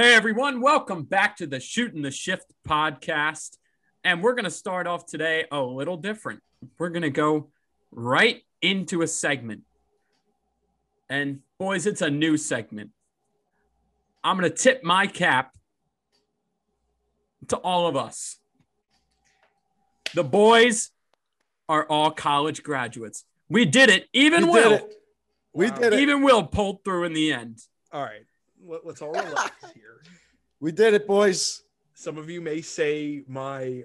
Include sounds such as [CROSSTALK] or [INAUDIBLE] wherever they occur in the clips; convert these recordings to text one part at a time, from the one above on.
Hey everyone, welcome back to the Shooting the Shift podcast. And we're going to start off today a little different. We're going to go right into a segment. And boys, it's a new segment. I'm going to tip my cap to all of us. The boys are all college graduates. We did it. Even We Will. did it. We did it. Even Will pulled through in the end. All right, let, us all relax here. We did it, boys. Some of you may say my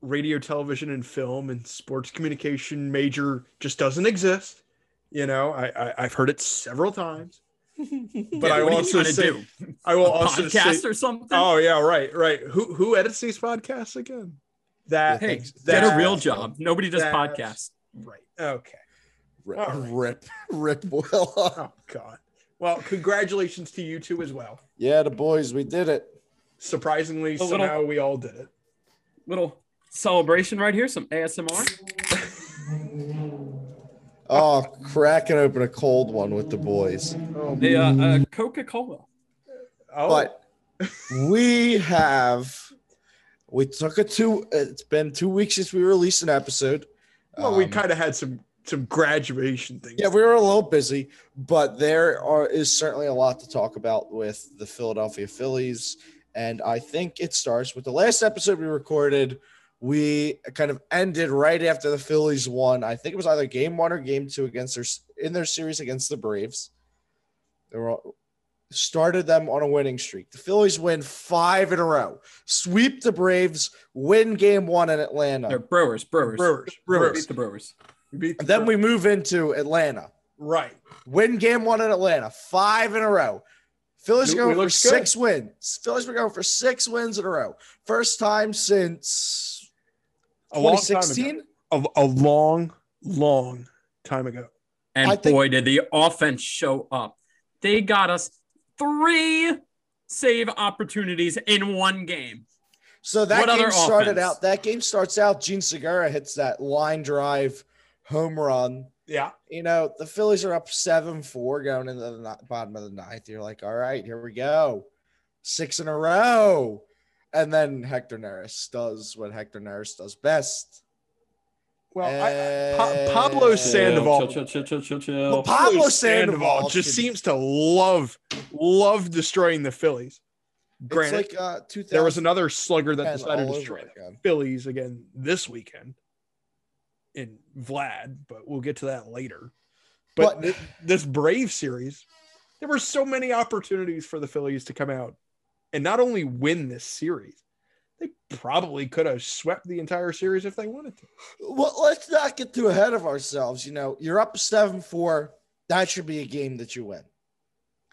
radio, television, and film and sports communication major just doesn't exist. You know, I, I I've heard it several times. [LAUGHS] But Yeah, I what also say, do? I will A also podcast say, or something. oh yeah, right, right. Who who edits these podcasts again? That hey, thanks. get a real job. Nobody does podcasts. right. Okay. Rip, All right. rip, rip. [LAUGHS] Will. Oh God. Well, congratulations to you two as well. yeah, the boys. We did it. Surprisingly, little- somehow we all did it. Little celebration right here. Some ASMR. [LAUGHS] Oh, cracking open a cold one with the boys. Oh, The uh, uh, Coca Cola. oh. But we have. We took a two. It's been two weeks since we released an episode. Well, we Um, kind of had some some graduation things. Yeah, we were a little busy, but there are is certainly a lot to talk about with the Philadelphia Phillies, and I think it starts with the last episode we recorded. We kind of ended right after the Phillies won. I think it was either game one or game two against their in their series against the Braves. They were started them on a winning streak. The Phillies win five in a row, sweep the Braves, win game one in Atlanta. They're Brewers. Brewers. Brewers. Beat Brewers. the Brewers. We beat the then we move into Atlanta. right. Win game one in Atlanta, five in a row. Phillies We- are going for looked good. six wins. Phillies were going for six wins in a row. First time since A long 2016. A, a long, long time ago. And I think- boy, did the offense show up. They got us three save opportunities in one game. So that What game started offense? out. That game starts out. Jean Segura hits that line drive home run. Yeah. You know the Phillies are up seven four going into the bottom of the ninth. You're like, all right, here we go, six in a row, and then Hector Neris does what Hector Neris does best. Well, I, I, Pa- Pablo Uh, Sandoval. Chill, chill, chill, chill, chill, Well. Pablo Sandoval just should- seems to love love destroying the Phillies. Granted, it's like uh, there was another slugger that decided to over destroy the. Phillies again this weekend in Vlad, but we'll get to that later. But, But- thi- this Brave series, there were so many opportunities for the Phillies to come out and not only win this series, they probably could have swept the entire series if they wanted to. Well, let's not get too ahead of ourselves. You know, you're up seven four. That should be a game that you win.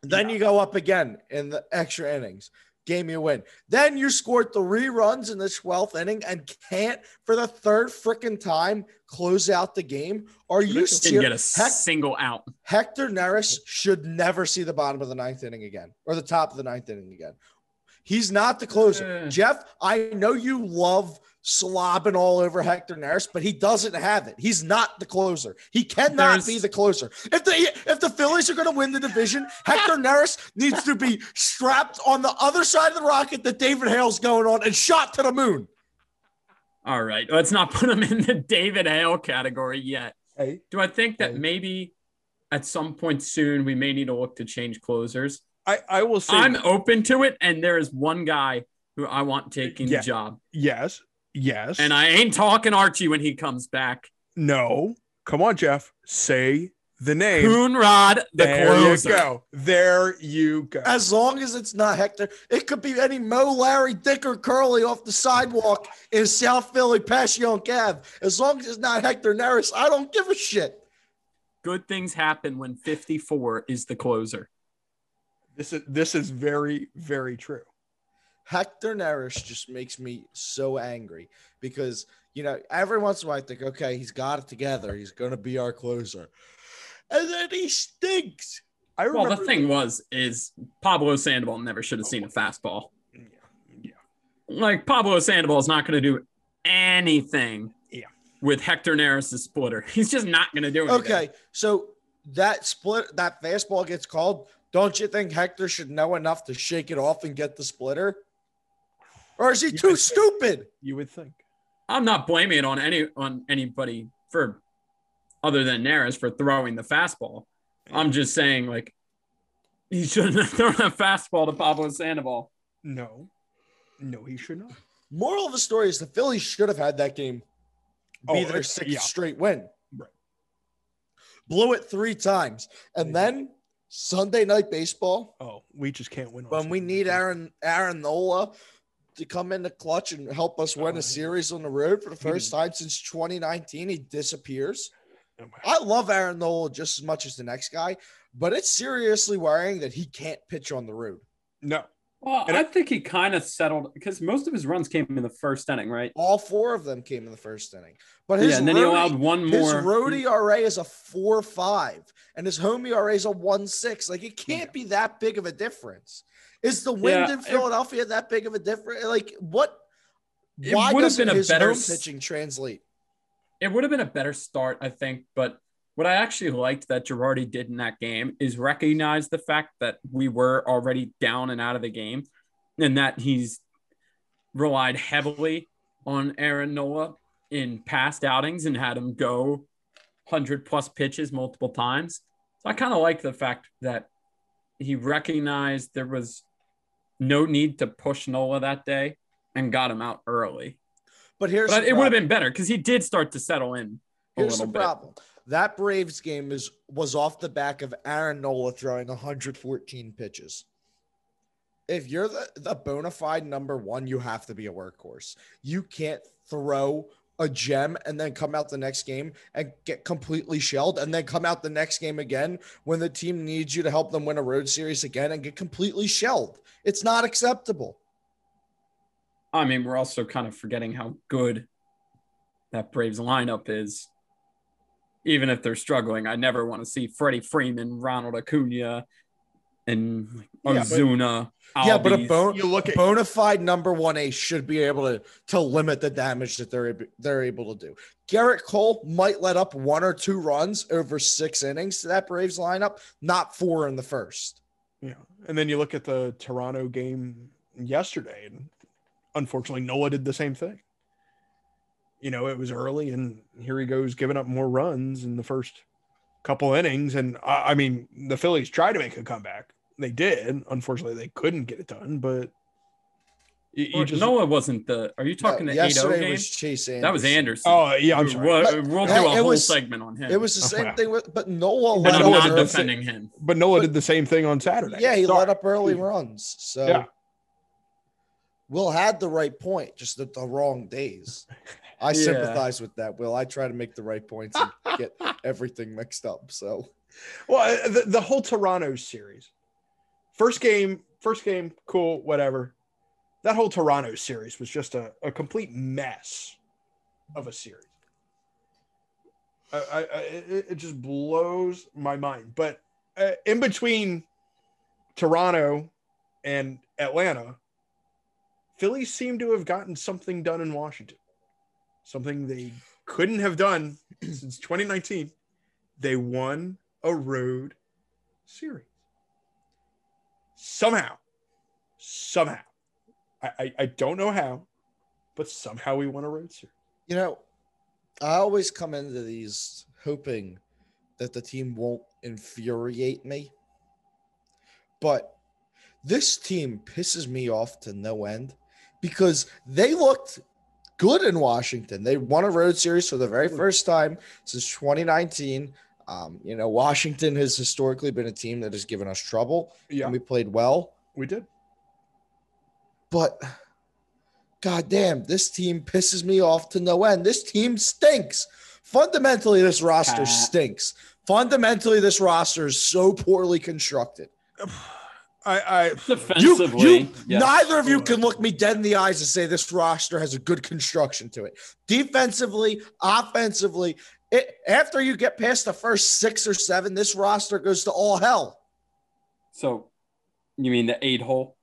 Then Yeah. you go up again in the extra innings. Game you win. Then you scored three runs in the 12th inning and can't, for the third freaking time, close out the game. Are you. Didn't get a? Hec- single out. Hector Neris should never see the bottom of the ninth inning again or the top of the ninth inning again. He's not the closer. Uh. Jeff, I know you love slobbing all over Hector Neris, but he doesn't have it. He's not the closer. He cannot There's- be the closer. If the if the Phillies are going to win the division, [LAUGHS] Hector Neris needs to be strapped on the other side of the rocket that David Hale's going on and shot to the moon. All right. Let's not put him in the David Hale category yet. Hey, Do I think that Hey. maybe at some point soon we may need to look to change closers? I, I will say I'm open to it, and there is one guy who I want taking Yeah. the job. yes, yes. And I ain't talking Archie when he comes back. no, come on, Jeff, say the name. Coonrod, the there closer. you go. There you go. As long as it's not Hector, it could be any Mo, Larry, Dick, or Curly off the sidewalk in South Philly, Passyunk Ave. As long as it's not Hector Neris, I don't give a shit. Good things happen when 54 is the closer. This is this is very very true. Hector Neris just makes me so angry because you know every once in a while I think, okay, he's got it together. He's gonna be our closer, and then he stinks. I Well, the thing was, is Pablo Sandoval never should have seen a fastball. Yeah, yeah. Like Pablo Sandoval is not going to do anything. Yeah. With Hector Neris' splitter, [LAUGHS] he's just not going to do it. Okay, so that split, that fastball gets called. Don't you think Hector should know enough to shake it off and get the splitter? Or is he too stupid? You would think. I'm not blaming it on any on anybody for other than Neris for throwing the fastball. I'm just saying like he shouldn't have [LAUGHS] thrown a fastball to Pablo Sandoval. No, no, he should not. Moral of the story is the Phillies should have had that game be Oh, their sixth yeah. straight win. Right. Blew it three times. And then Sunday night baseball, Oh, we just can't win. on when we need. Aaron Aaron Nola to come in the clutch and help us win Oh, a series on the road for the first time since 2019, he disappears. Oh, I love Aaron Nola just as much as the next guy, but it's seriously worrying that he can't pitch on the road. No, Well, And I think he kind of settled because most of his runs came in the first inning, right? All four of them came in the first inning, but his yeah, and then he allowed one more. His road ERA is a four five, and his home ERA is a one six. Like it can't be that big of a difference. Is the wind Yeah, in it- Philadelphia that big of a difference? Like what? It Why would've been a better pitching translate? it would have been a better start, I think. But what I actually liked that Girardi did in that game is recognize the fact that we were already down and out of the game, and that he's relied heavily on Aaron Nola in past outings and had him go 100 plus pitches multiple times. So I kind of like the fact that he recognized there was no need to push Nola that day and got him out early. But here's But it would have been better because he did start to settle in a Here's the little bit. That Braves game is was off the back of Aaron Nola throwing 114 pitches. If you're the, the bona fide number one, you have to be a workhorse. You can't throw a gem and then come out the next game and get completely shelled and then come out the next game again when the team needs you to help them win a road series again and get completely shelled. It's not acceptable. I mean, we're also kind of forgetting how good that Braves lineup is. Even if they're struggling, I never want to see Freddie Freeman, Ronald Acuna, and Yeah, but- Ozuna. Yeah, but a Albies. bone, You look at- bona fide number one ace should be able to to limit the damage that they're they're able to do. Gerrit Cole might let up one or two runs over six innings to that Braves lineup, not four in the first. Yeah. And then you look at the Toronto game yesterday, and unfortunately, Nola did the same thing. You know, it was early, and here he goes giving up more runs in the first couple innings. And I, I mean, the Phillies tried to make a comeback. They did. Unfortunately, they couldn't get it done, but you, you Or- just. Nola wasn't the. Are you talking No, the 8 game? was Chase Anderson. that was Anderson. Oh, yeah, I'm We- sorry. We'll, But- we'll do a whole was- segment on him. It was the Oh, same thing with, but Nola But let up I'm not did early- defending him. But Nola but- did the same thing on Saturday. Yeah, he Sorry. let up early runs. So Yeah. Will had the right point, just at the wrong days. [LAUGHS] I Yeah. sympathize with that, Will. I try to make the right points and [LAUGHS] get everything mixed up. So Well, uh, the, the whole Toronto series, first game, first game, cool, whatever. That whole Toronto series was just a, a complete mess of a series. I, I, I, it, just blows my mind. But uh, in between Toronto and Atlanta, Phillies seem to have gotten something done in Washington, something they couldn't have done since 2019. They won a road series. Somehow, somehow, I, I, I don't know how, but somehow we won a road series. You know, I always come into these hoping that the team won't infuriate me. But this team pisses me off to no end because they looked good in Washington. They won a road series for the very first time since 2019. Um, you know, Washington has historically been a team that has given us trouble, Yeah, and we played well. we did. But goddamn, this team pisses me off to no end. This team stinks. Fundamentally, this roster Ah. stinks. Fundamentally, this roster is so poorly constructed. [SIGHS] [SIGHS] [SIGHS] I, I You, you yes. neither of you can look me dead in the eyes and say this roster has a good construction to it. Defensively, offensively, it, after you get past the first six or seven, this roster goes to all hell. So, you mean the eight hole?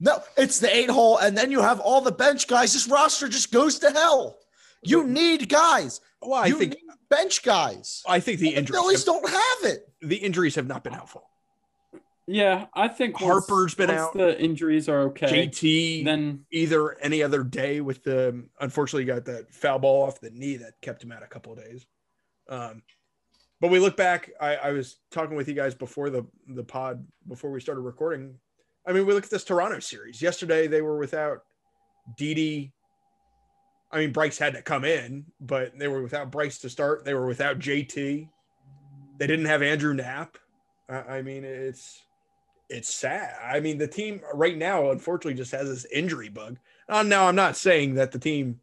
No, it's the eight hole, and then you have all the bench guys. This roster just goes to hell. You need guys. well, I you think need bench guys. I think the The injuries Phillies have, don't have it. the injuries have not been helpful. Yeah, I think once- Harper's been out. The injuries are okay. JT Then either any other day with the unfortunately got that foul ball off the knee that kept him out a couple of days. Um, but we look back. I, I was talking with you guys before the the pod before we started recording. I mean, we look at this Toronto series. Yesterday they were without Didi. I mean, Bryce had to come in, but they were without Bryce to start. They were without JT. They didn't have Andrew Knapp. I, I mean, it's it's sad. I mean, the team right now, unfortunately, just has this injury bug. Uh, now, I'm not saying that the team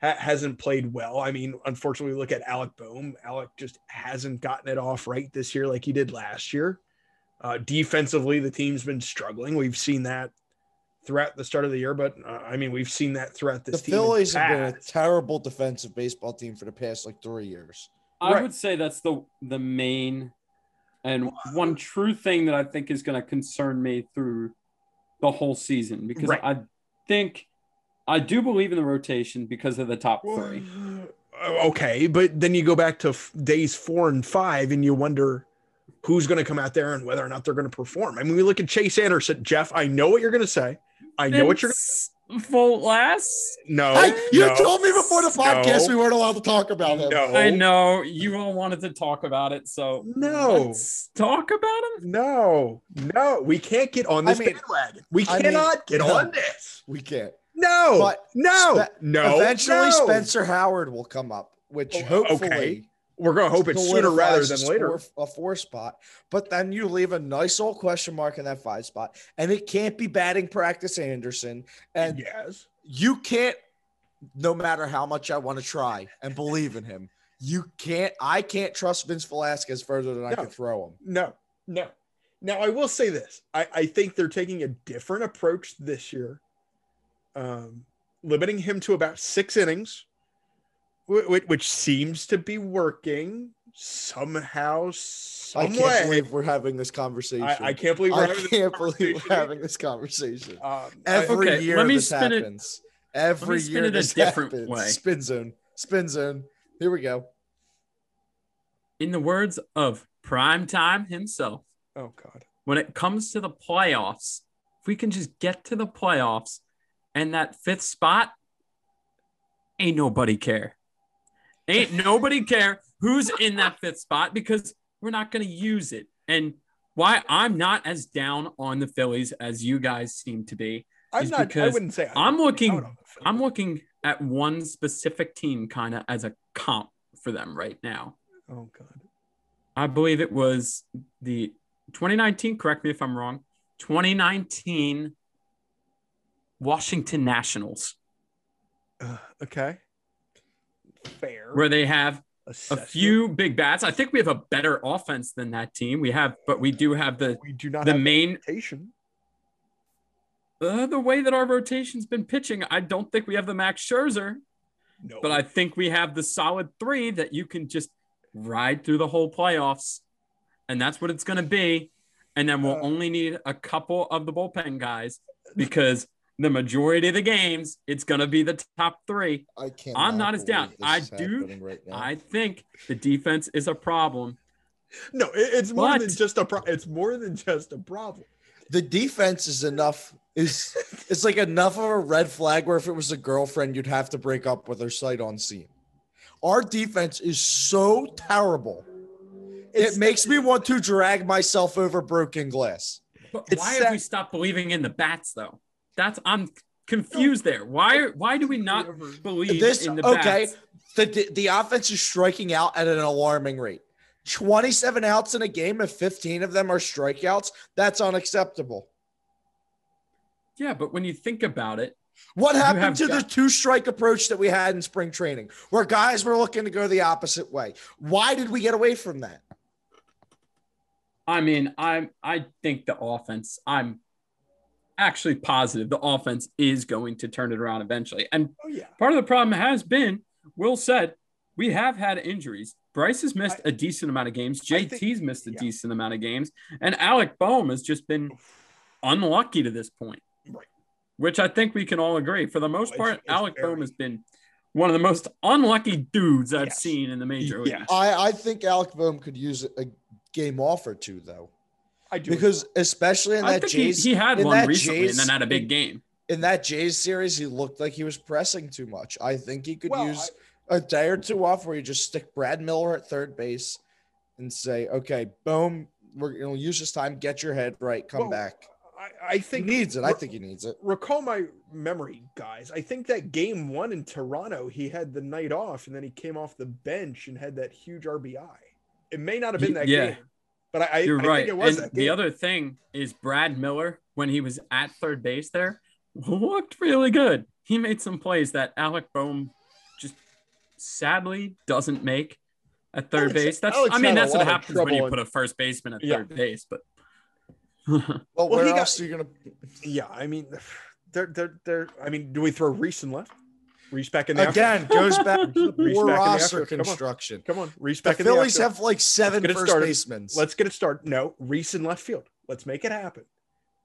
ha- hasn't played well. I mean, unfortunately, look at Alec Bohm. Alec just hasn't gotten it off right this year like he did last year. Uh, defensively, the team's been struggling. We've seen that throughout the start of the year, but uh, I mean, we've seen that throughout this The team. Phillies have been a terrible defensive baseball team for the past like three years. I Right. would say that's the the main and one true thing that I think is going to concern me through the whole season because Right. I think I do believe in the rotation because of the top three. Uh, Okay, but then you go back to f- days four and five, and you wonder who's going to come out there and whether or not they're going to perform. I mean, we look at Chase Anderson. Jeff, I know what you're going to say. I know what you're. Full last. No, Hey, you no, told me before the podcast no, we weren't allowed to talk about him. No, I know you all wanted to talk about it, so No. let's talk about him. no, no. We can't get on this I mean- bandwagon. We I mean, cannot get no. on this. We can't. No, But no, Spe- no. Eventually, no. Spencer Howard will come up, which Oh, hopefully okay. We're going to hope it's sooner rather than later. a four spot. But then you leave a nice old question mark in that five spot, and it can't be batting practice Anderson, and yes. you can't. No matter how much I want to try and believe in him, you can't. I can't trust Vince Velasquez further than I No. can throw him. No, no. Now I will say this: I, I think they're taking a different approach this year, um, limiting him to about six innings, which, which seems to be working somehow, I can't way. believe we're having this conversation. I, I can't believe we're I having this can't believe we're conversation. having this conversation. Um, Every Okay, year let me this spin it- happens. Every spin year it a this different happens. way. Spin zone. Spin zone. Here we go. In the words of Prime Time himself, oh God, when it comes to the playoffs, if we can just get to the playoffs and that fifth spot, ain't nobody care. Ain't nobody care who's in that fifth spot because we're not going to use it. And why I'm not as down on the Phillies as you guys seem to be, I'm not. I wouldn't say I'm looking- the Phillies. I'm looking at one specific team kind of as a comp for them right now. Oh God. I believe it was the 2019, correct me if I'm wrong, 2019 Washington Nationals, Uh, okay. Fair. where they have a few big bats. I think we have a better offense than that team. We have, but we do have the We do not the main rotation. uh, the way that our rotation's been pitching. I don't think we have the Max Scherzer, No. but I think we have the solid three that you can just ride through the whole playoffs, and that's what it's going to be. And then we'll Uh, only need a couple of the bullpen guys because the majority of the games it's going to be the top three. I can't. I'm not as down. I do- Right. I think the defense is a problem. no, it- it's more What? than just a pro- it's more than just a problem. the defense is enough. Is it's like enough of a red flag where if it was a girlfriend, you'd have to break up with her sight on scene. Our defense is so terrible. It's- it makes me want to drag myself over broken glass. But It's why sad- have we stopped believing in the bats though? That's I'm confused there. Why why do we not believe This in the okay. bats? The, the offense is striking out at an alarming rate. 27 outs in a game, if 15 of them are strikeouts, that's unacceptable. Yeah, but when you think about it, What happened to the two strike approach that we had in spring training, where guys were looking to go the opposite way? Why did we get away from that? I mean, I'm I think the offense, I'm actually positive the offense is going to turn it around eventually. And Oh yeah. part of the problem has been, Will said, we have had injuries. Bryce has missed a decent amount of games. I JT's think- missed a yeah. decent amount of games. And Alec Bohm has just been unlucky to this point. Right. Which I think we can all agree. For the most It's- part, it's Alec very- Bohm has been one of the most unlucky dudes I've Yes. seen in the major Yeah. leagues. I, I think Alec Bohm could use a game off or two, though. I do because especially in I that think he, Jays he had one recently Jays- and then had a big game. in that Jays series, he looked like he was pressing too much. I think he could Well, use a day or two off where you just stick Brad Miller at third base and say, okay, boom, we're gonna use this time, get your head right, come Well, back. I, I He think needs it. I think he needs it. recall my memory, guys. I think that game one in Toronto, he had the night off and then he came off the bench and had that huge RBI. It may not have been that yeah. game, but I, I, You're I right. think it was and that the other thing is Brad Miller, when he was at third base there, looked really good. He made some plays that Alec Bohm just sadly doesn't make at third Alex- base. That's Alex I mean that's what happens when you put a first baseman at Yeah. third base, but Well, Well, where he got- else are you gonna? [SIGHS] yeah, I mean, [SIGHS] they're, they're, they're, I mean, do we throw Rhys in left? Rhys back in the outfield? Again, goes back to Reach [LAUGHS] poor back in the roster outfield. Come on. construction. Come on, Rhys The back in the Phillies outfield. have like seven get first started. basemen. Let's get it started. No, Rhys in left field. Let's make it happen.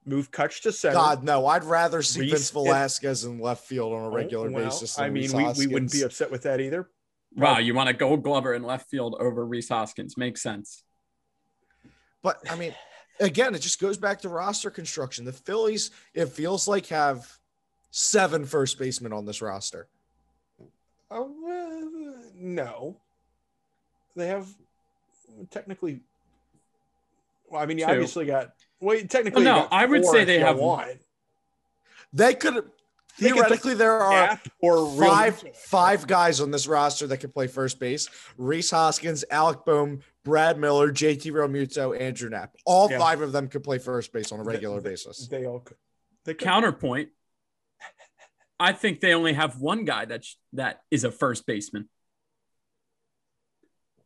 Move Cutch to center. God, no, I'd rather see Rhys Vince Velasquez in left field on a Oh, regular well, basis. I mean, Rhys we, we wouldn't be upset with that either. wow, you want a gold glover in left field over Rhys Hoskins. Makes sense. But I mean, again, it just goes back to roster construction. The Phillies, it feels like have seven first basemen on this roster. Oh, uh, no. They have technically. Well, I mean, you Two. obviously got. Well, technically, Well, no, I would say they have- one. They could theoretically there are or real- five five guys on this roster that can play first base: Rhys Hoskins, Alec Bohm, Brad Miller, JT Realmuto, Andrew Knapp. All Yeah. five of them could play first base on a regular they- basis. They all could. They could. Counterpoint. I think they only have one guy that sh- that is a first baseman,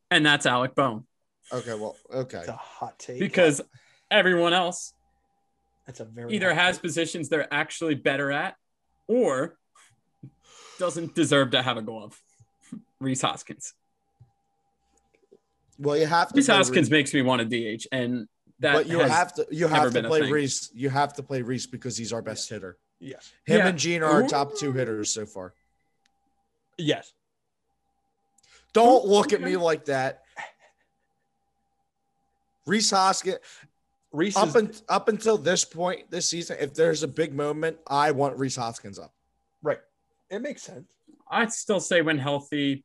and that's Alec Bohm. Okay, well, okay. It's a hot take. Because everyone else that's a very either hot has take. positions they're actually better at or doesn't deserve to have a glove. [LAUGHS] Rhys Hoskins. Well, you have to. Rhys play Hoskins Rhys, makes me want a DH, and that but you has- have to. You never have to been a play thing. Rhys. You have to play Rhys because he's our best hitter. Yes. Him Yeah. and Jean are our top two hitters so far. Yes. Don't look at me like that. Rhys Hoskins, Rhys up, is, un- up until this point this season, if there's a big moment, I want Rhys Hoskins up. right. It makes sense. I'd still say when healthy,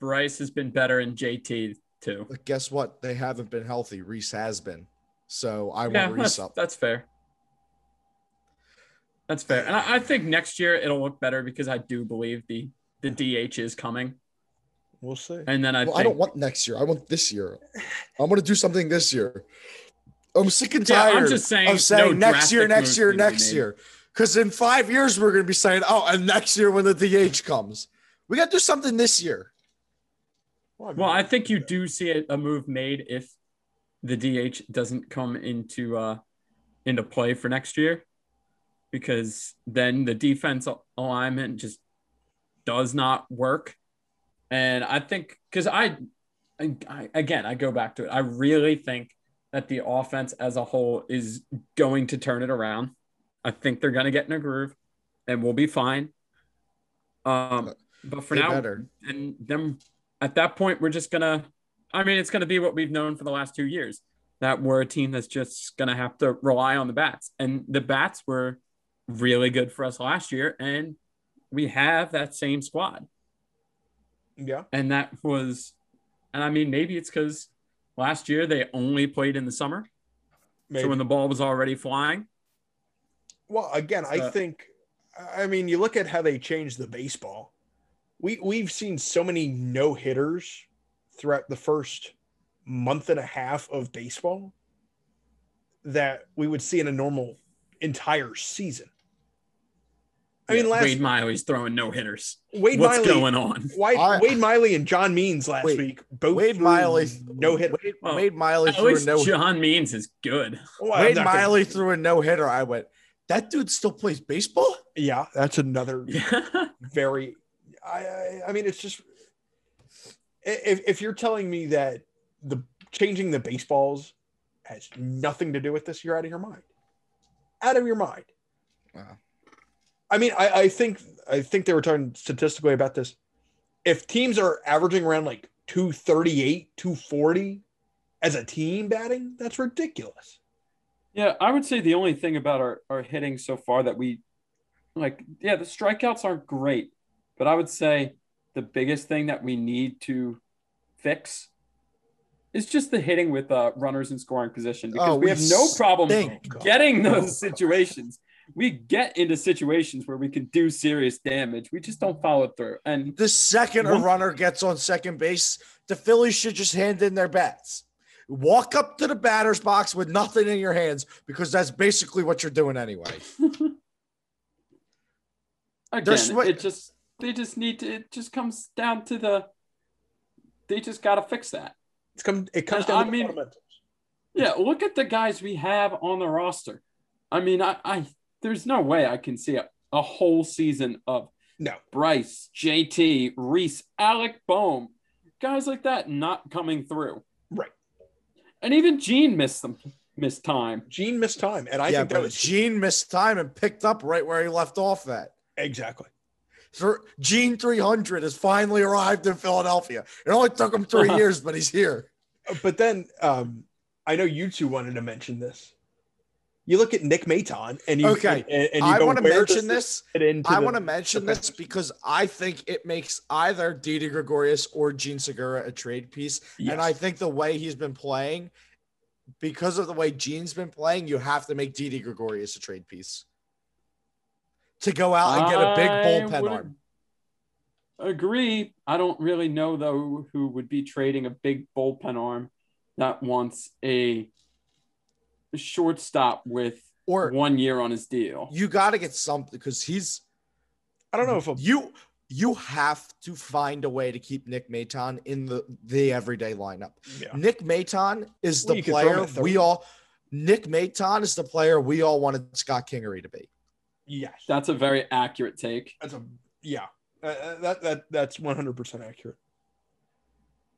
Bryce has been better in JT too. But guess what? They haven't been healthy. Rhys has been. So I Yeah, want Rhys up. that's fair. That's fair. And I, I think next year it'll look better because I do believe the the DH is coming. We'll see. And then I Well, think I don't want next year. I want this year. I'm going to do something this year. I'm sick and Yeah, tired I'm just saying of saying no next year, next year, need to be next year. Because in five years, we're going to be saying, oh, and next year when the DH comes, we got to do something this year. Well, I think you do see a, a move made if the DH doesn't come into uh into play for next year, because then the defense alignment just does not work, and I think because I, I, I again I go back to it. I really think that the offense as a whole is going to turn it around. I think they're going to get in a groove, and we'll be fine. Um, but for They now, better. and then at that point we're just gonna i mean it's gonna be what we've known for the last two years that we're a team that's just gonna have to rely on the bats and the bats were really good for us last year and we have that same squad Yeah. and that was and i mean maybe it's because last year they only played in the summer Maybe. so when the ball was already flying Well, again, I So- think, I mean, you look at how they changed the baseball. We we've seen so many no hitters throughout the first month and a half of baseball that we would see in a normal entire season. I mean, Yeah, last wade miley's throwing no hitters Wade what's Miley, going on Wade, I- Wade Miley and John Means last Wait, week both Wade threw Miley, no hitter. Wade, Well, Wade Miley at threw a least no. john means is good Well, Wade not gonna- Miley threw a no hitter. I went. That dude still plays baseball. Yeah, that's another [LAUGHS] yeah very I, I I mean it's just if if you're telling me that the changing the baseballs has nothing to do with this, you're out of your mind. Out of your mind. Wow. I mean, I, I think I think they were talking statistically about this. If teams are averaging around like 238, 240 as a team batting, that's ridiculous. Yeah, I would say the only thing about our, our hitting so far that we like, yeah, the strikeouts aren't great, but I would say the biggest thing that we need to fix is just the hitting with uh, runners in scoring position because Oh, we we have no problem stink. getting Oh, those situations. We get into situations where we can do serious damage. We just don't follow through. And The second a runner gets on second base, the Phillies should just hand in their bats. Walk up to the batter's box with nothing in your hands because that's basically what you're doing anyway. [LAUGHS] again, There's what- it just they just need to. It just comes down to the. They just got to fix that. It's come. It comes And down I to mean- fundamentals. Yeah, look at the guys we have on the roster. I mean, I, I there's no way I can see a, a whole season of No. Bryce, JT, Rhys, Alec Bohm, guys like that not coming through. Right. And even Jean missed some missed time. Jean missed time, and I yeah, think that was Jean missed time and picked up right where he left off at. exactly. For Jean 300 has finally arrived in Philadelphia. It only took him three [LAUGHS] years, but he's here. But then um, I know you two wanted to mention this. You look at Nick Maton, and you Okay, and, and you I go, want to mention this. fit I want to mention the this because I think it makes either Didi Gregorius or Jean Segura a trade piece. Yes. And I think the way he's been playing, because of the way Jean's been playing, you have to make Didi Gregorius a trade piece to go out and get a big bullpen arm. Agree. I don't really know though who would be trading a big bullpen arm that wants a shortstop with Or one year on his deal. you got to get something because he's I don't know if a, you you have to find a way to keep Nick Maton in the the everyday lineup. yeah. Nick Maton is Well, the you could throw him player we all Nick Maton is the player we all wanted Scott Kingery to be. yes, That's a very accurate take. that's a yeah. Uh, Uh, that that that's one hundred percent accurate.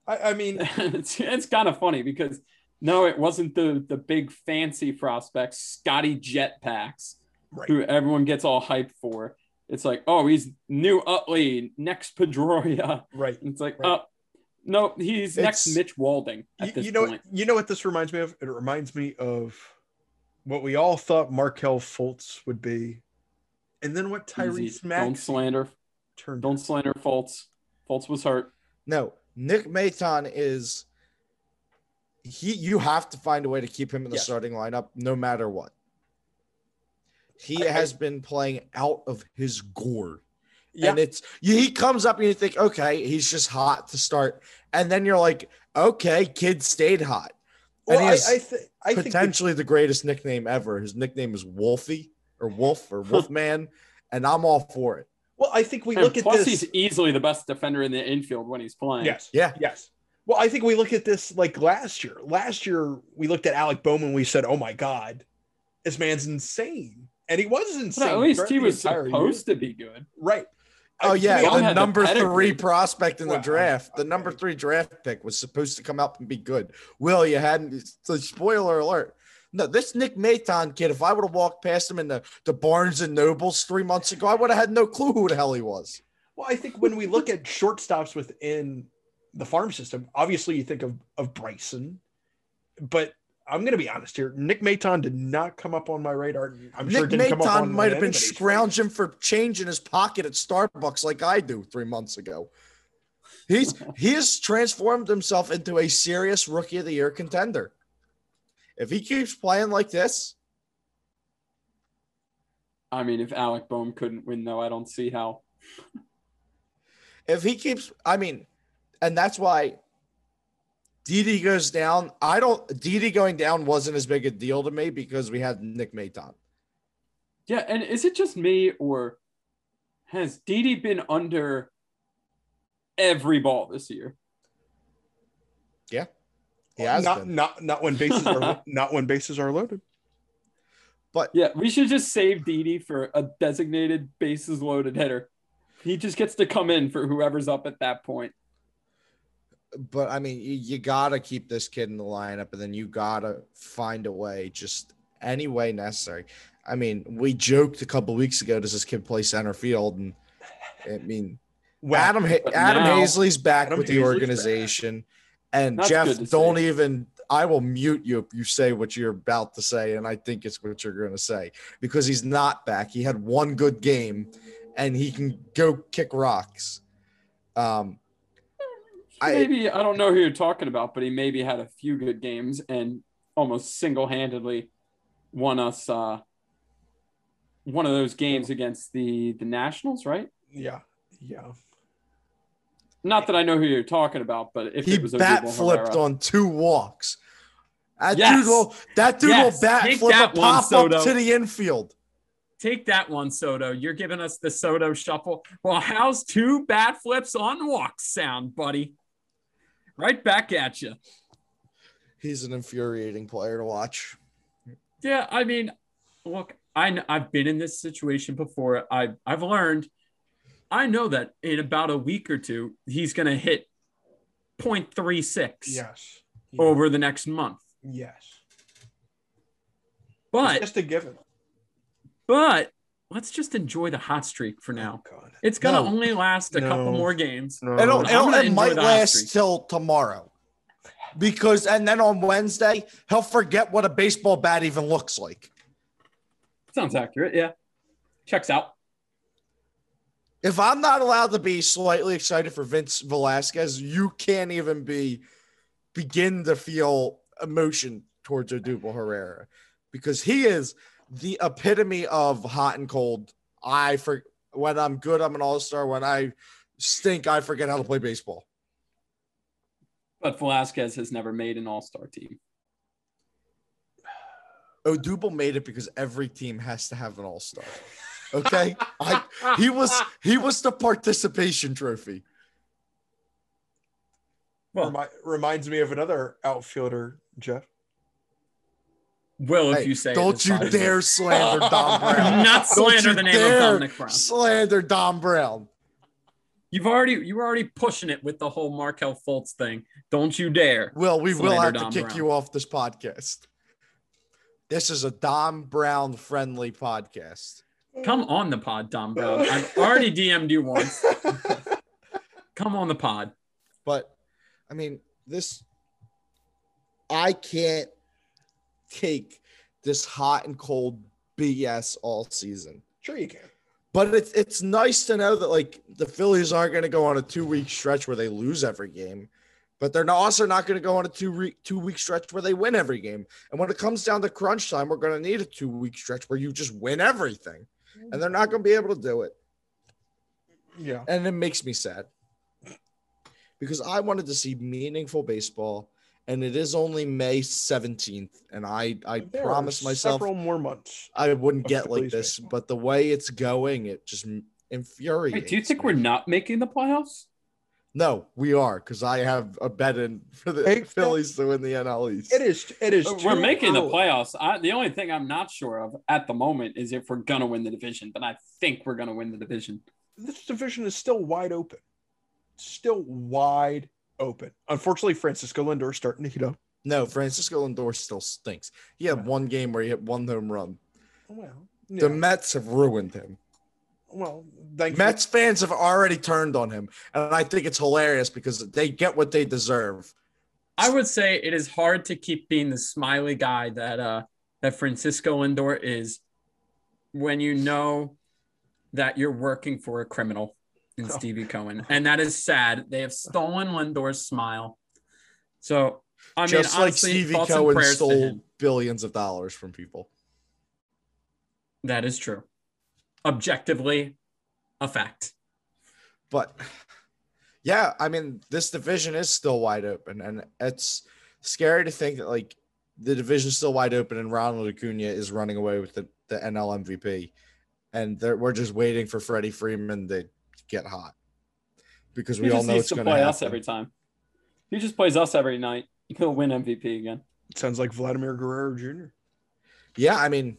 I, I mean, [LAUGHS] it's it's kind of funny because no, it wasn't the the big fancy prospects, Scotty Jetpacks, right? who everyone gets all hyped for. It's like, oh, he's new Utley, next Pedroia. Right. It's like, Right. uh, no, he's next Mitch Walding at You, you know, point. you know what this reminds me of? It reminds me of what we all thought Markelle Fultz would be, and then what. Tyrese Don't slander. turned. Don't slander Fultz. Fultz was hurt. No, Nick Maton is he you have to find a way to keep him in the Yes. starting lineup no matter what. He I- I- has been playing out of his gourd. Yeah, And it's he comes up and you think, okay, he's just hot to start. And then you're like, okay, kid stayed hot. well, and he I, has I, th- I think potentially the greatest nickname ever. His nickname is Wolfie or Wolf or [LAUGHS] Wolfman. and I'm all for it. well, I think we And look at plus, this. he's easily the best defender in the infield when he's playing. Yes. Yeah. Yes. Well, I think we look at this like last year. Last year, we looked at Alec Bowman. We said, "Oh my God, this man's insane," and he was insane. But at least he was entire year. supposed to be good. right. Oh I- yeah, the honest- had the number three prospect in the Well, draft. The number three draft pick was supposed to come up and be good. Will you hadn't? So spoiler alert. No, this Nick Maton kid. If I would have walked past him in the, the Barnes and Nobles three months ago, I would have had no clue who the hell he was. Well, I think when we look at shortstops within the farm system, obviously you think of of Bryson, but I'm going to be honest here. Nick Maton did not come up on my radar. I'm sure Nick it didn't come up Maton might have been anybody's scrounging for change in his pocket at Starbucks like I do three months ago. He's he has transformed himself into a serious rookie of the year contender. If he keeps playing like this, I mean, if Alec Bohm couldn't win, though, I don't see how. if he keeps, I mean, and that's why Didi goes down. I don't. Didi going down wasn't as big a deal to me because we had Nick Maton. Yeah, and is it just me or has Didi been under every ball this year? Yeah. He has not been. not not when bases are [LAUGHS] not when bases are loaded. But yeah, we should just save Didi for a designated bases loaded hitter. He just gets to come in for whoever's up at that point. But I mean, you, you gotta keep this kid in the lineup, and then you gotta find a way, just any way necessary. I mean, we joked a couple weeks ago, does this kid play center field? And I mean, [LAUGHS] Well, Adam Adam now- Haseley's back Adam with the Haseley's organization, and That's Jeff, don't see. even. I will mute you if you say what you're about to say, and I think it's what you're going to say because he's not back. He had one good game, and he can go kick rocks. Um, I- maybe I don't know who you're talking about, but he maybe had a few good games and almost single-handedly won us uh, one of those games against the the Nationals, right? Yeah, yeah. Not that I know who you're talking about, but if he it was bat flipped Herrera- on two walks. That Yes. dude will that dude Yes. will bat Take flip a that one, pop Soto. up to the infield. Take that one, Soto. You're giving us the Soto shuffle. Well, how's two bat flips on walks sound, buddy? Right back at you. He's an infuriating player to watch. Yeah, I mean, look, I I've been in this situation before. I I've learned. I know that in about a week or two, he's going to hit 0.36 Yes. over the next month. Yes. But It's just a given. but let's just enjoy the hot streak for now. Oh, God. It's going to No. only last a couple more games. No. It'll, it'll, it might last streak. till tomorrow. Because and then on Wednesday, he'll forget what a baseball bat even looks like. Sounds accurate. Yeah. Checks out. If I'm not allowed to be slightly excited for Vince Velasquez, you can't even be begin to feel emotion towards Odubel Herrera because he is the epitome of hot and cold. I for when I'm good, I'm an all-star. When I stink, I forget how to play baseball. But Velasquez has never made an all star team. Odubel made it because every team has to have an all-star. Okay? I he was he was the participation trophy. Well, Remi- reminds me of another outfielder, Jeff. Will, if you say don't you dare slander [LAUGHS] Dom Brown. Not slander the name of Dominic Brown. Slander Dom Brown. You've already you were already pushing it with the whole Markelle Fultz thing. Don't you dare. Well, we will have to Dom kick Brown. you off this podcast. This is a Dom Brown friendly podcast. Come on the pod, Dom Brown. I've already DM'd you once. [LAUGHS] Come on the pod. But I mean, this I can't take this hot and cold BS all season. Sure, you can. But it's it's nice to know that like the Phillies aren't going to go on a two week stretch where they lose every game, but they're not, also not going to go on a two week two week stretch where they win every game. And when it comes down to crunch time, we're going to need a two week stretch where you just win everything, and they're not going to be able to do it. Yeah. And it makes me sad because I wanted to see meaningful baseball, and it is only May seventeenth, and I I There promised myself several more months. I wouldn't [LAUGHS] get like this, baseball. but the way it's going, it just infuriates. Wait, do you think me. we're not making the playoffs? No, we are because I have a bet in for the Hey, [LAUGHS] Phillies to win the NL East. It is. It is. We're too making the oh. playoffs. I, the only thing I'm not sure of at the moment is if we're gonna win the division, but I think we're gonna win the division. This division is still wide open. Still wide open. Unfortunately, Francisco Lindor is starting to heat up. No, Francisco Lindor still stinks. He had one game where he hit one home run. Well, The. Mets have ruined him. well, thank Mets fans have already turned on him, and I think it's hilarious because they get what they deserve. I would say it is hard to keep being the smiley guy that uh that Francisco Lindor is when you know that you're working for a criminal Oh. Stevie Cohen. [LAUGHS] And that is sad. They have stolen Lindor's smile. So I mean Just like honestly, Stevie Cohen stole billions of dollars from people. That is true. Objectively, a fact. But yeah, I mean, this division is still wide open, and it's scary to think that like the division's still wide open, and Ronald Acuna is running away with the, the NL MVP, and we're just waiting for Freddie Freeman to get hot because we He all just know needs it's to going to play happen. us every time. He just plays us every night. He'll win MVP again. It Sounds like Vladimir Guerrero Jr. Yeah, I mean,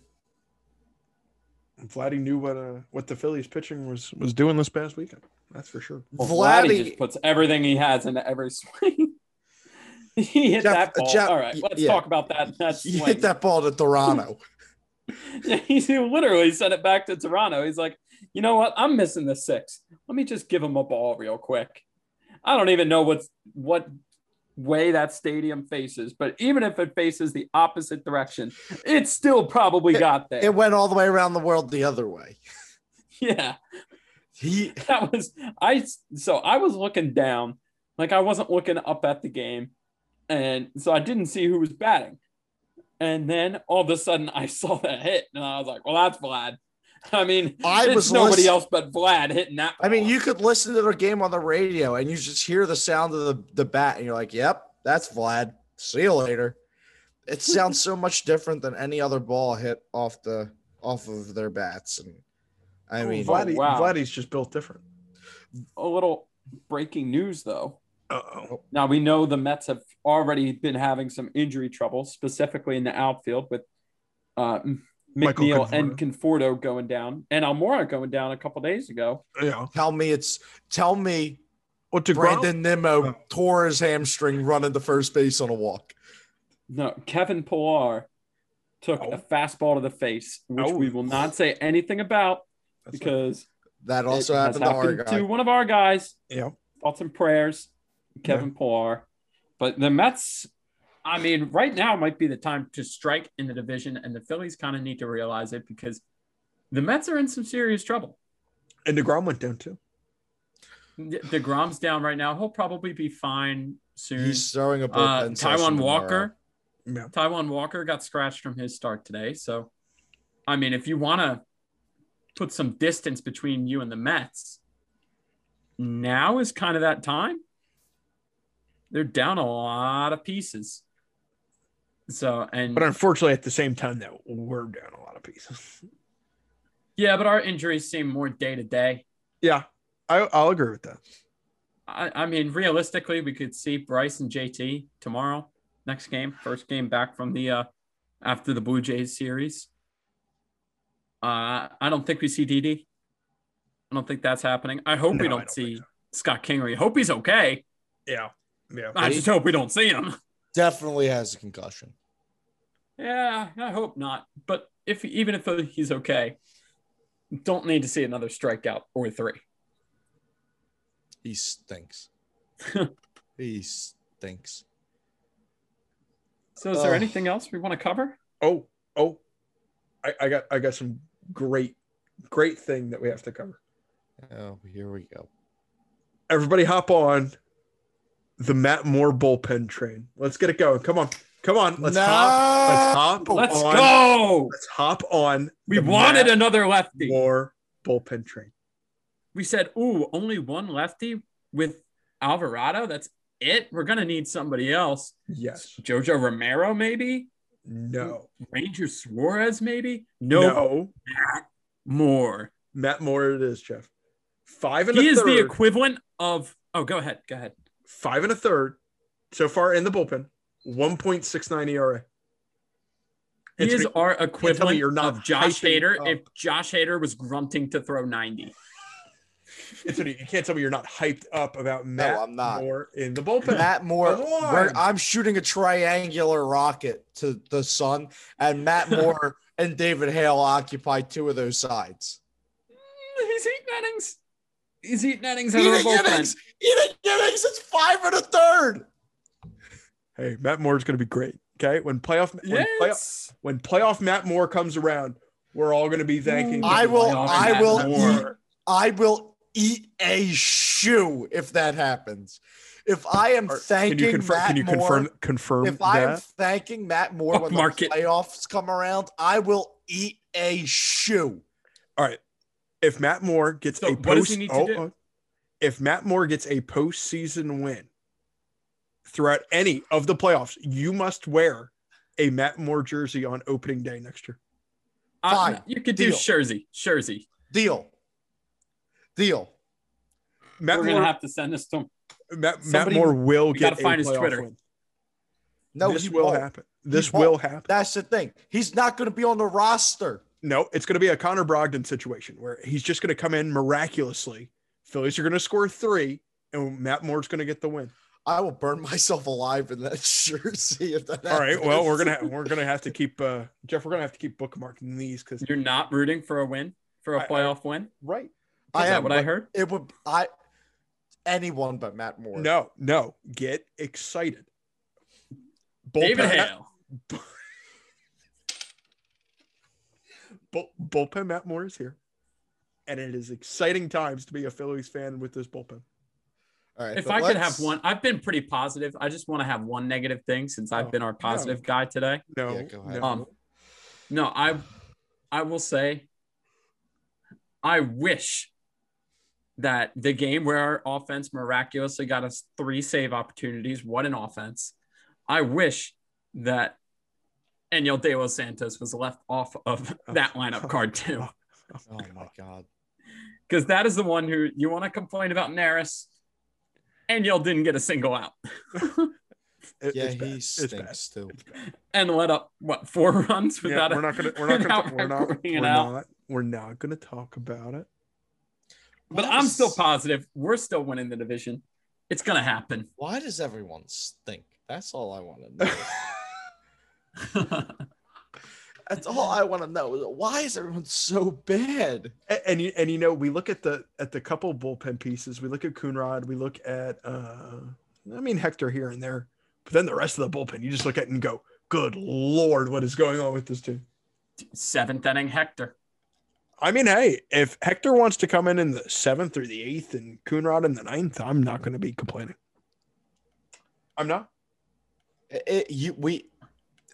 Vladdy knew what uh what the Phillies pitching was was doing this past weekend. That's for sure. Well, Vladdy Vladdy. just puts everything he has into every [LAUGHS] swing. he hit Jeff- that ball. Jeff- All right, let's yeah. talk about that. That You swing. hit that ball to Toronto. [LAUGHS] Yeah, he literally sent it back to Toronto. He's like, you know what? I'm missing the six. Let me just give him a ball real quick. I don't even know what's what way that stadium faces, but even if it faces the opposite direction, it still probably got there. It went all the way around the world the other way. [LAUGHS] yeah. He [LAUGHS] that was I so I was looking down, like I wasn't looking up at the game, and so I didn't see who was batting. And then all of a sudden I [LAUGHS] saw that hit, and I was like, "Well, that's Vlad." [LAUGHS] I mean, I was nobody listen- else but Vlad hitting that. I mean, you could listen to the game on the radio and you just hear the sound of the, the bat, and you're like, yep, that's Vlad. See you later. It [LAUGHS] sounds so much different than any other ball hit off the off of their bats. And I Oh, mean, Vladdy, wow. Vladdy's just built different. a little breaking news though. Uh-oh. Now we know the Mets have already been having some injury trouble, specifically in the outfield with uh, M- Michael McNeil and Conforto going down, and Almora going down a couple days ago. Yeah. tell me it's tell me What to Brandon Nimmo Oh. tore his hamstring running the first base on a walk. No, Kevin Pillar took Oh. a fastball to the face, which Oh. we will not say anything about because That also it has happened to our happened guy. to one of our guys. Yeah. Thoughts and prayers, Kevin Pillar. But the Mets, I mean, right now might be the time to strike in the division, and the Phillies kind of need to realize it because the Mets are in some serious trouble. And DeGrom went down too. The Degrom's down right now. He'll probably be fine soon. He's throwing a Uh, bullpen session Taijuan. Walker. Yeah. Taijuan Walker got scratched from his start today. So, I mean, if you want to put some distance between you and the Mets, now is kind of that time. They're down a lot of pieces. So, and But unfortunately, at the same time, that we're down a lot of pieces. yeah, but our injuries seem more day to day. yeah, I, I'll agree with that. I, I mean, realistically, we could see Bryce and JT tomorrow, next game, first game back from the uh after the Blue Jays series. Uh, I don't think we see Didi. I don't think that's happening. I hope we No, I don't, don't see think Scott Kingery. Hope he's okay. Yeah, yeah. I just hope we don't see him. Definitely has a concussion. Yeah, I hope not. But if even if he's okay, don't need to see another strikeout or three. He stinks. [LAUGHS] he stinks. So, is there Ugh. anything else we want to cover? Oh, oh, I, I got, I got some great, great thing that we have to cover. Oh, here we go. Everybody, hop on the Matt Moore bullpen train. Let's get it going. Come on, come on. Let's No! hop. Let's hop. Let's on. go. Let's hop on. We wanted Matt another lefty. Moore bullpen train. we said, "Ooh, only one lefty with Alvarado. That's it. We're gonna need somebody else. Yes. Jojo Romero, maybe. No. Ranger Suarez, maybe. No, No. more. Matt Moore. It is, Jeff. Five and He a is third. the equivalent of. Oh, go ahead. Go ahead. Five and a third so far in the bullpen. 1.69 ERA. He Anthony, is our tell me equivalent you're not of Josh hyping Hader up. if Josh Hader was grunting to throw 90. Anthony, you can't tell me you're not hyped up about Matt I'm not. Moore in the bullpen. Matt Moore, where I'm shooting a triangular rocket to the sun, and Matt [LAUGHS] Moore and David Hale occupy two of those sides. He's eating innings. He's eating innings out of Eating the bullpen. innings, eating innings. It's five and a third. hey, Matt Moore's going to be great. Okay, when playoff when, playoff Yes. when playoff Matt Moore comes around, we're all going to be thanking. I will- I Matt will Moore. I will eat a shoe if that happens. If I am Or thanking Can you confirm? Matt Can you Moore, confirm confirm if I am thanking Matt Moore when the Bookmark playoffs come around, I will eat a shoe. All right. If Matt Moore gets So a what post, he need to oh, do? oh. if Matt Moore gets a postseason win throughout any of the playoffs, you must wear a Matt Moore jersey on opening day next year. Uh, Fine. you could do Deal. Schurzy. Schurzy. Deal. Deal. Matt We're Moore, gonna have to send this to him. Matt, Matt Moore will get gotta a find his playoff Twitter. win. No, this will won't. happen. This will happen. That's the thing. He's not going to be on the roster. No, it's going to be a Connor Brogdon situation where he's just going to come in miraculously. Phillies are going to score three, and Matt Moore's going to get the win. I will burn myself alive in that [LAUGHS] jersey if that All right. Well, we're gonna we're gonna have to keep uh, Jeff. We're gonna have to keep bookmarking these because You're not rooting for a win, for a I- I- playoff win. right. Is I that am what I heard? It would I anyone but Matt Moore. No, no. Get excited. David Bullpen Matt- Hale. Bull, bullpen Matt Moore is here, and it is exciting times to be a Phillies fan with this bullpen. All right. If I could let's- have one, I've been pretty positive. I just want to have one negative thing since I've Oh, been our positive guy today. No, Yeah, go ahead. Um, no, I, I will say, I wish that the game where our offense miraculously got us three save opportunities, what an offense! I wish that Daniel De Los Santos was left off of [LAUGHS] that lineup card too, [LAUGHS] Oh my god. because that is the one who you want to complain about Neris. Daniel didn't get a single out [LAUGHS] It- Yeah, he stinks too. And let up what four runs Yeah, without we're a, not gonna. We're not gonna. We're not. We're out. not. We're not gonna talk about it. But Why I'm does- still positive. We're still winning the division. It's gonna happen. Why does everyone stink? That's all I want to know. [LAUGHS] That's all I want to know. Why is everyone so bad? And, and you and you know we look at the at the couple bullpen pieces. We look at Coonrod. We look at uh I mean Hector here and there, but then the rest of the bullpen you just look at it and go, "Good lord, what is going on with this team?" Seventh inning Hector. I mean, hey, if Hector wants to come in in the seventh or the eighth and Coonrod in the ninth, I'm not going to be complaining. I'm not. It, it- you we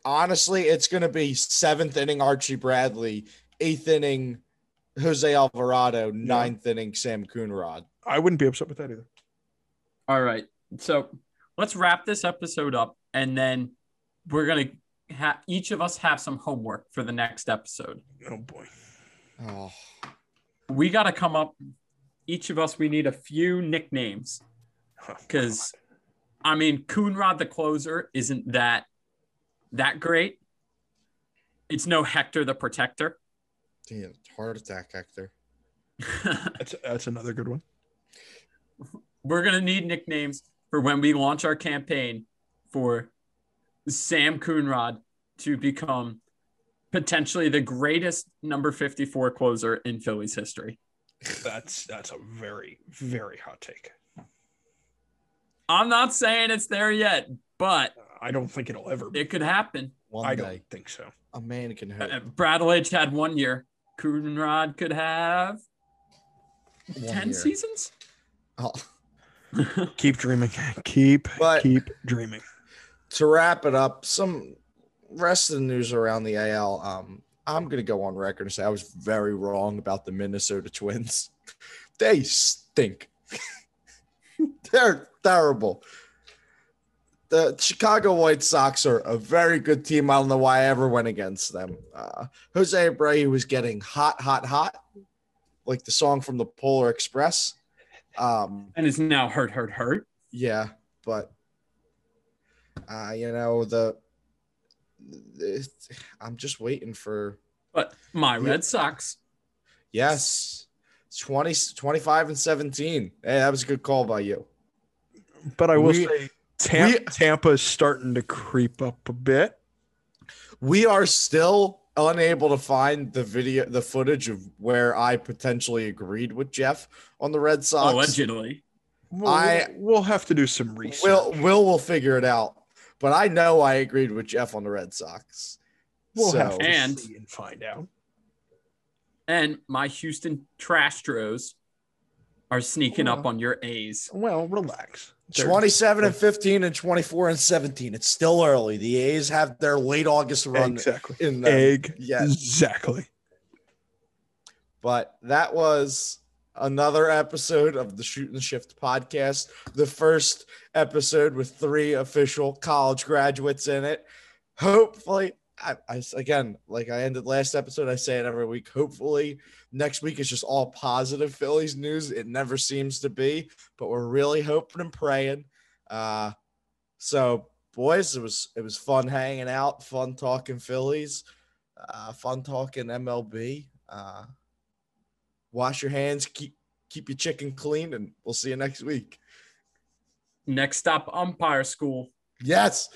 honestly, it's gonna be seventh inning Archie Bradley, eighth inning Jose Alvarado, ninth inning Sam Coonrod. I wouldn't be upset with that either. All right. So let's wrap this episode up and then we're gonna have each of us have some homework for the next episode. Oh boy. Oh, We gotta come up each of us, we need a few nicknames. Oh, because I mean Coonrod the closer isn't that that great. It's no Hector the protector. damn, heart attack, Hector. [LAUGHS] that's that's another good one. We're gonna need nicknames for when we launch our campaign for Sam Coonrod to become potentially the greatest number 54 closer in Philly's history. That's that's a very very hot take. I'm not saying it's there yet, but I don't think it'll ever be. it could happen. One I day, don't think so. a man can hope. Uh, Brad Lidge had one year. Coonrod could have One 10 year. seasons. Oh. [LAUGHS] Keep dreaming. Keep But- keep dreaming. to wrap it up, some rest of the news around the AL. Um, I'm gonna go on record and say I was very wrong about the Minnesota Twins. They stink. [LAUGHS] They're terrible. The Chicago White Sox are a very good team. I don't know why I ever went against them. Uh, Jose Abreu was getting hot, hot, hot, like the song from the Polar Express. Um, and is now hurt, hurt, hurt. yeah, but uh, you know the, the I'm just waiting for But my Yeah. Red Sox, yes, 20, 25 and 17. Hey, that was a good call by you. But I will We- say Tampa, we- Tampa is starting to creep up a bit. We are still unable to find the video, the footage of where I potentially agreed with Jeff on the Red Sox. allegedly. We'll, I- we'll have to do some research. Will Will will figure it out, but I know I agreed with Jeff on the Red Sox. we'll so, have to And- see and find out. And my Houston Trashtros are sneaking up Oh. on your A's. Well, relax. They're- 27 and 15 and 24 and 17. It's still early. The A's have their late August run exactly. in them. Egg. Yes. Exactly. But that was another episode of the Shoot and Shift podcast. The first episode with three official college graduates in it. Hopefully, I, I again, like I ended last episode, I say it every week. Hopefully, next week is just all positive Phillies news. It never seems to be, but we're really hoping and praying. Uh, so, boys, it was it was fun hanging out, fun talking Phillies, uh, fun talking MLB. Uh, wash your hands, keep keep your chicken clean, and we'll see you next week. Next stop, umpire school. Yes,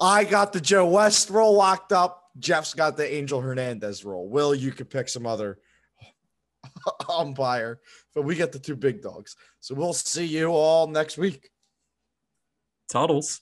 I got the Joe West role locked up. Jeff's got the Angel Hernandez role. Will, you could pick some other [LAUGHS] umpire, but we get the two big dogs. So we'll see you all next week. Tuttles.